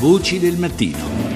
Voci del mattino.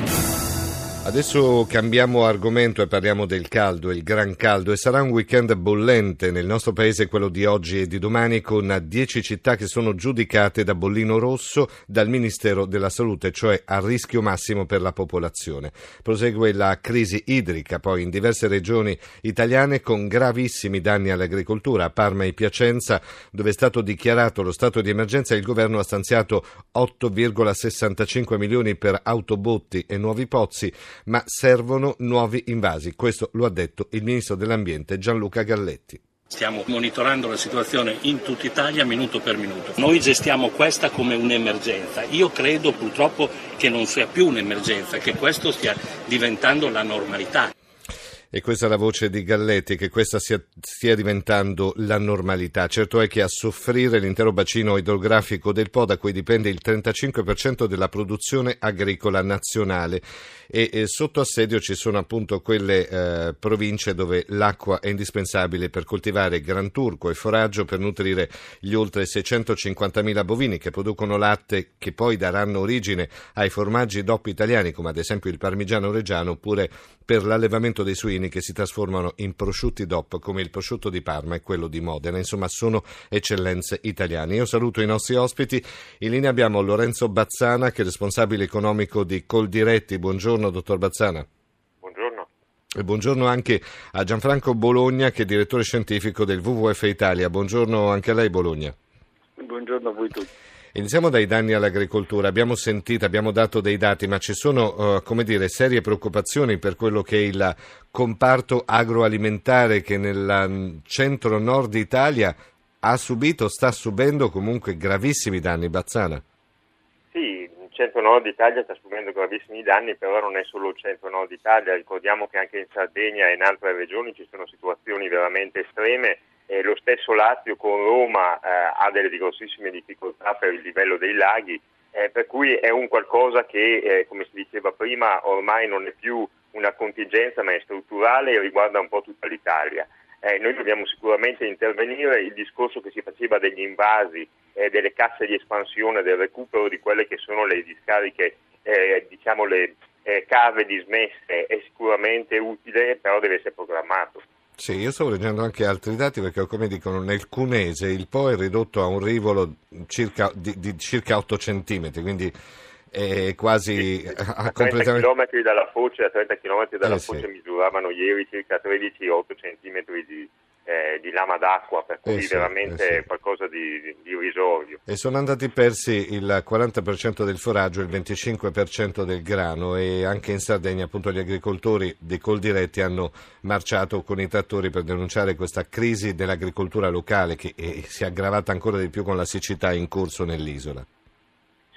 Adesso cambiamo argomento e parliamo del caldo, il gran caldo e sarà un weekend bollente nel nostro paese quello di oggi e di domani con 10 città che sono giudicate da bollino rosso dal Ministero della Salute, cioè a rischio massimo per la popolazione. Prosegue la crisi idrica poi in diverse regioni italiane con gravissimi danni all'agricoltura. A Parma e Piacenza, dove è stato dichiarato lo stato di emergenza, il governo ha stanziato 8,65 milioni per autobotti e nuovi pozzi ma servono nuovi invasi. Questo lo ha detto il ministro dell'Ambiente Gianluca Galletti. Stiamo monitorando la situazione in tutta Italia minuto per minuto. Noi gestiamo questa come un'emergenza. Io credo purtroppo che non sia più un'emergenza, che questo stia diventando la normalità. E questa è la voce di Galletti, che questa stia, stia, diventando la normalità. Certo è che a soffrire l'intero bacino idrografico del Po, da cui dipende il 35% della produzione agricola nazionale. E, e sotto assedio ci sono appunto quelle eh, province dove l'acqua è indispensabile per coltivare gran turco e foraggio per nutrire gli oltre 650.000 bovini che producono latte che poi daranno origine ai formaggi DOP italiani, come ad esempio il parmigiano reggiano, oppure per l'allevamento dei suini proteine che si trasformano in prosciutti DOP come il prosciutto di Parma e quello di Modena. Insomma, sono eccellenze italiane. Io saluto i nostri ospiti. In linea abbiamo Lorenzo Bazzana, che è responsabile economico di Coldiretti. Buongiorno, dottor Bazzana. Buongiorno. E buongiorno anche a Gianfranco Bologna, che è direttore scientifico del WWF Italia. Buongiorno anche a lei, Bologna. Buongiorno a voi tutti. Iniziamo dai danni all'agricoltura. Abbiamo sentito, abbiamo dato dei dati, ma ci sono, come dire, serie preoccupazioni per quello che è il comparto agroalimentare che nel mm, centro-nord Italia ha subito, sta subendo comunque gravissimi danni. Bazzana. Sì, il centro-nord Italia sta subendo gravissimi danni, però non è solo il centro-nord Italia. Ricordiamo che anche in Sardegna e in altre regioni ci sono situazioni veramente estreme eh, lo stesso Lazio con Roma eh, ha delle grossissime difficoltà per il livello dei laghi, eh, per cui è un qualcosa che, eh, come si diceva prima, ormai non è più una contingenza ma è strutturale e riguarda un po' tutta l'Italia. Eh, noi dobbiamo sicuramente intervenire, il discorso che si faceva degli invasi, eh, delle casse di espansione, del recupero di quelle che sono le discariche, diciamo le cave dismesse è sicuramente utile, però deve essere programmato. Sì, io stavo leggendo anche altri dati perché, come dicono, nel Cunese il Po è ridotto a un rivolo circa, di, di circa 8 centimetri, quindi è quasi sì, a, a 30 km dalla foce, a 30 km dalla eh, foce sì. misuravano ieri circa 13-8 centimetri di, eh, di lama d'acqua, per cui eh sì, veramente eh sì. qualcosa di, di, irrisorio. E sono andati persi il 40% del foraggio e il 25% del grano e anche in Sardegna appunto gli agricoltori dei Coldiretti hanno marciato con i trattori per denunciare questa crisi dell'agricoltura locale che eh, si è aggravata ancora di più con la siccità in corso nell'isola.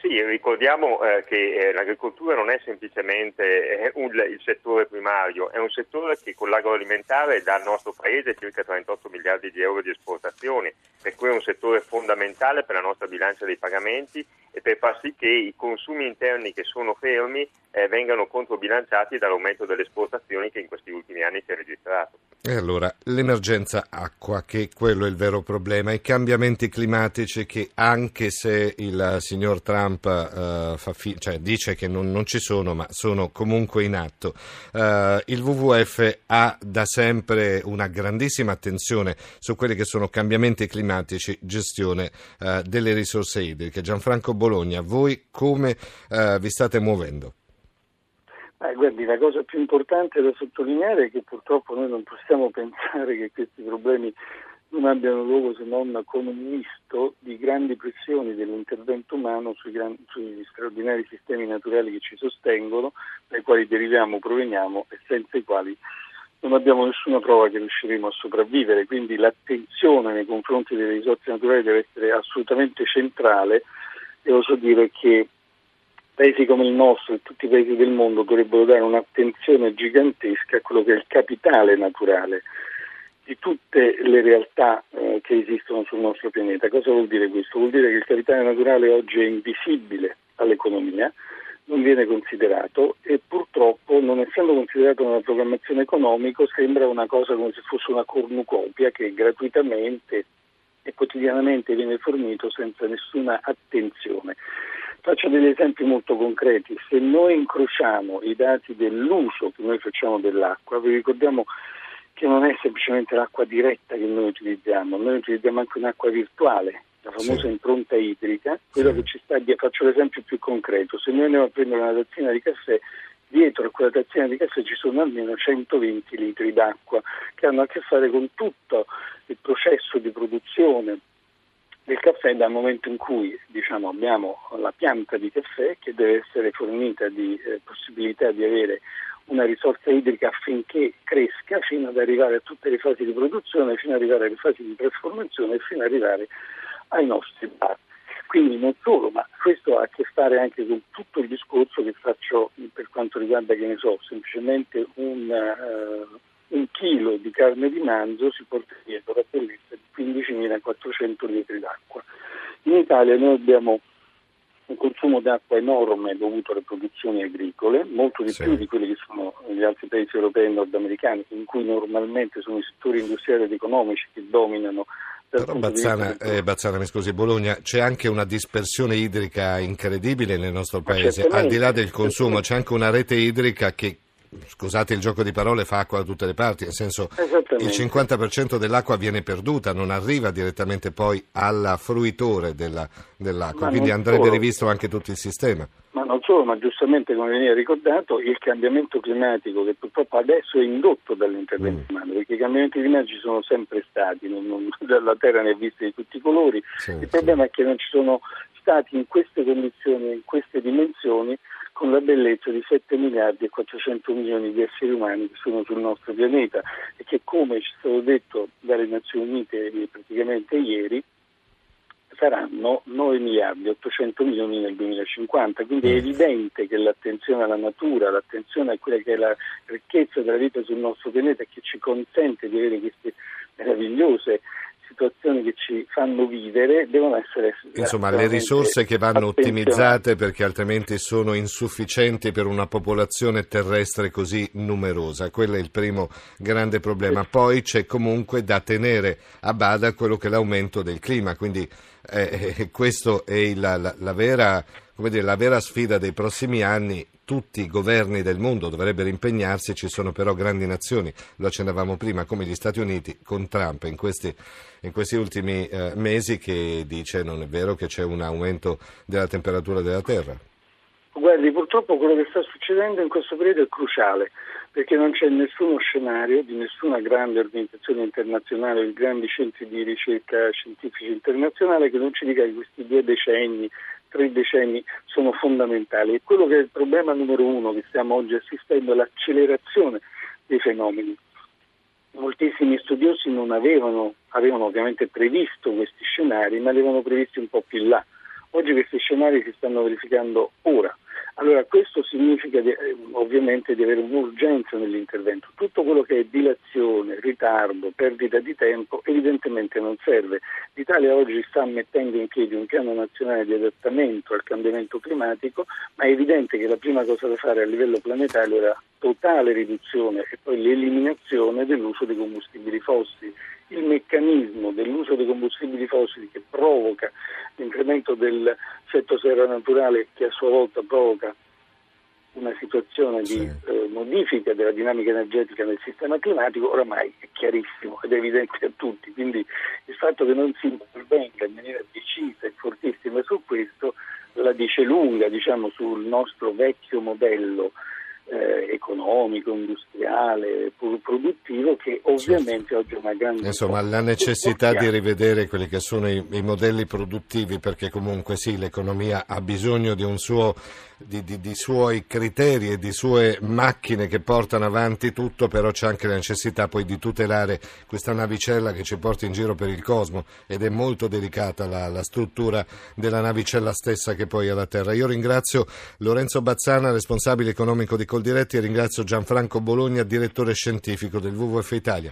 Sì, ricordiamo eh, che eh, l'agricoltura non è semplicemente eh, un, il settore primario, è un settore che con l'agroalimentare dà al nostro paese circa 38 miliardi di euro di esportazioni, per cui è un settore fondamentale per la nostra bilancia dei pagamenti e per far sì che i consumi interni che sono fermi eh, vengano controbilanciati dall'aumento delle esportazioni che in questi ultimi anni si è registrato. E allora l'emergenza acqua, che quello è il vero problema, i cambiamenti climatici che anche se il signor Trump uh, fi- cioè, dice che non, non, ci sono, ma sono comunque in atto, uh, il WWF ha da sempre una grandissima attenzione su quelli che sono cambiamenti climatici, gestione uh, delle risorse idriche. Gianfranco Bologna, voi come vi state muovendo? Eh, guardi, la cosa più importante da sottolineare è che purtroppo noi non possiamo pensare che questi problemi non abbiano luogo se non con un misto di grandi pressioni dell'intervento umano sui, gran, sugli straordinari sistemi naturali che ci sostengono, dai quali deriviamo, proveniamo e senza i quali non abbiamo nessuna prova che riusciremo a sopravvivere. Quindi l'attenzione nei confronti delle risorse naturali deve essere assolutamente centrale e oso dire che paesi come il nostro e tutti i paesi del mondo dovrebbero dare un'attenzione gigantesca a quello che è il capitale naturale di tutte le realtà eh, che esistono sul nostro pianeta. Cosa vuol dire questo? Vuol dire che il capitale naturale oggi è invisibile all'economia, non viene considerato e purtroppo non essendo considerato nella programmazione economica sembra una cosa come se fosse una cornucopia che gratuitamente e quotidianamente viene fornito senza nessuna attenzione. Faccio degli esempi molto concreti. Se noi incrociamo i dati dell'uso che noi facciamo dell'acqua, vi ricordiamo che non è semplicemente l'acqua diretta che noi utilizziamo, noi utilizziamo anche un'acqua virtuale, la famosa sì. impronta idrica, quella sì. che ci sta dietro. Faccio l'esempio più concreto. Se noi andiamo a prendere una tazzina di caffè, dietro a quella tazzina di caffè ci sono almeno 120 litri d'acqua che hanno a che fare con tutto il processo di produzione del caffè dal momento in cui diciamo, abbiamo la pianta di caffè che deve essere fornita di eh, possibilità di avere una risorsa idrica affinché cresca fino ad arrivare a tutte le fasi di produzione, fino ad arrivare alle fasi di trasformazione e fino ad arrivare ai nostri bar. Quindi non solo, ma questo ha a che fare anche con tutto il discorso che faccio per quanto riguarda, che ne so, semplicemente un, uh, un chilo di carne di manzo si porta dietro la bellezza di 15.400 litri d'acqua. In Italia noi abbiamo un consumo d'acqua enorme dovuto alle produzioni agricole, molto di sì. più di quelli che sono gli altri paesi europei e nordamericani, in cui normalmente sono i settori industriali ed economici che dominano. Però Bazzana, eh, Bazzana, mi scusi, Bologna, c'è anche una dispersione idrica incredibile nel nostro paese, al di là del consumo c'è anche una rete idrica che scusate il gioco di parole, fa acqua da tutte le parti, nel senso il 50% dell'acqua viene perduta, non arriva direttamente poi al fruitore della, dell'acqua, quindi andrebbe solo. rivisto anche tutto il sistema. Ma non solo, ma giustamente come veniva ricordato, il cambiamento climatico che purtroppo adesso è indotto dall'intervento mm. umano, perché i cambiamenti climatici sono sempre stati, non, non, la Terra ne ha viste di tutti i colori, sì, il sì. problema è che non ci sono stati in queste condizioni, in queste dimensioni, con la bellezza di 7 miliardi e 400 milioni di esseri umani che sono sul nostro pianeta e che come ci è stato detto dalle Nazioni Unite praticamente ieri saranno 9 miliardi e 800 milioni nel 2050, quindi è mm. evidente che l'attenzione alla natura, l'attenzione a quella che è la ricchezza della vita sul nostro pianeta che ci consente di avere queste meravigliose situazioni che ci fanno vivere devono essere... Insomma, le risorse che vanno ottimizzate perché altrimenti sono insufficienti per una popolazione terrestre così numerosa. Quello è il primo grande problema. Poi c'è comunque da tenere a bada quello che è l'aumento del clima, quindi eh, eh questa è la, la, la vera dire, la vera sfida dei prossimi anni. Tutti i governi del mondo dovrebbero impegnarsi, ci sono però grandi nazioni, lo accennavamo prima, come gli Stati Uniti, con Trump in questi, in questi ultimi eh, mesi che dice non è vero che c'è un aumento della temperatura della Terra. Guardi, purtroppo quello che sta succedendo in questo periodo è cruciale perché non c'è nessuno scenario di nessuna grande organizzazione internazionale, di grandi centri di ricerca scientifici internazionale che non ci dica che questi due decenni tre decenni sono fondamentali e quello che è il problema numero uno che stiamo oggi assistendo è l'accelerazione dei fenomeni. Moltissimi studiosi non avevano, avevano ovviamente previsto questi scenari, ma li avevano previsti un po' più in là. Oggi questi scenari si stanno verificando ora. Allora questo significa di, eh, ovviamente di avere un'urgenza nell'intervento. Tutto quello che è dilazione, ritardo, perdita di tempo evidentemente non serve. L'Italia oggi sta mettendo in piedi un piano nazionale di adattamento al cambiamento climatico, ma è evidente che la prima cosa da fare a livello planetario è la totale riduzione e poi l'eliminazione dell'uso dei combustibili fossili. Il meccanismo dell'uso dei combustibili fossili che provoca l'incremento dell'effetto serra naturale che a sua volta provoca una situazione di sì. eh, modifica della dinamica energetica nel sistema climatico oramai è chiarissimo ed è evidente a tutti, quindi il fatto che non si intervenga in maniera decisa e fortissima su questo la dice lunga diciamo, sul nostro vecchio modello eh, economico, industriale, produttivo che ovviamente certo. oggi è una grande... Insomma, la necessità di rivedere quelli che sono i, i, modelli produttivi perché comunque sì, l'economia ha bisogno di un suo di, di, di, suoi criteri e di sue macchine che portano avanti tutto, però c'è anche la necessità poi di tutelare questa navicella che ci porta in giro per il cosmo ed è molto delicata la, la struttura della navicella stessa che poi è la Terra. Io ringrazio Lorenzo Bazzana, responsabile economico di Coldiretti e ringrazio Gianfranco Bologna, direttore scientifico del WWF Italia.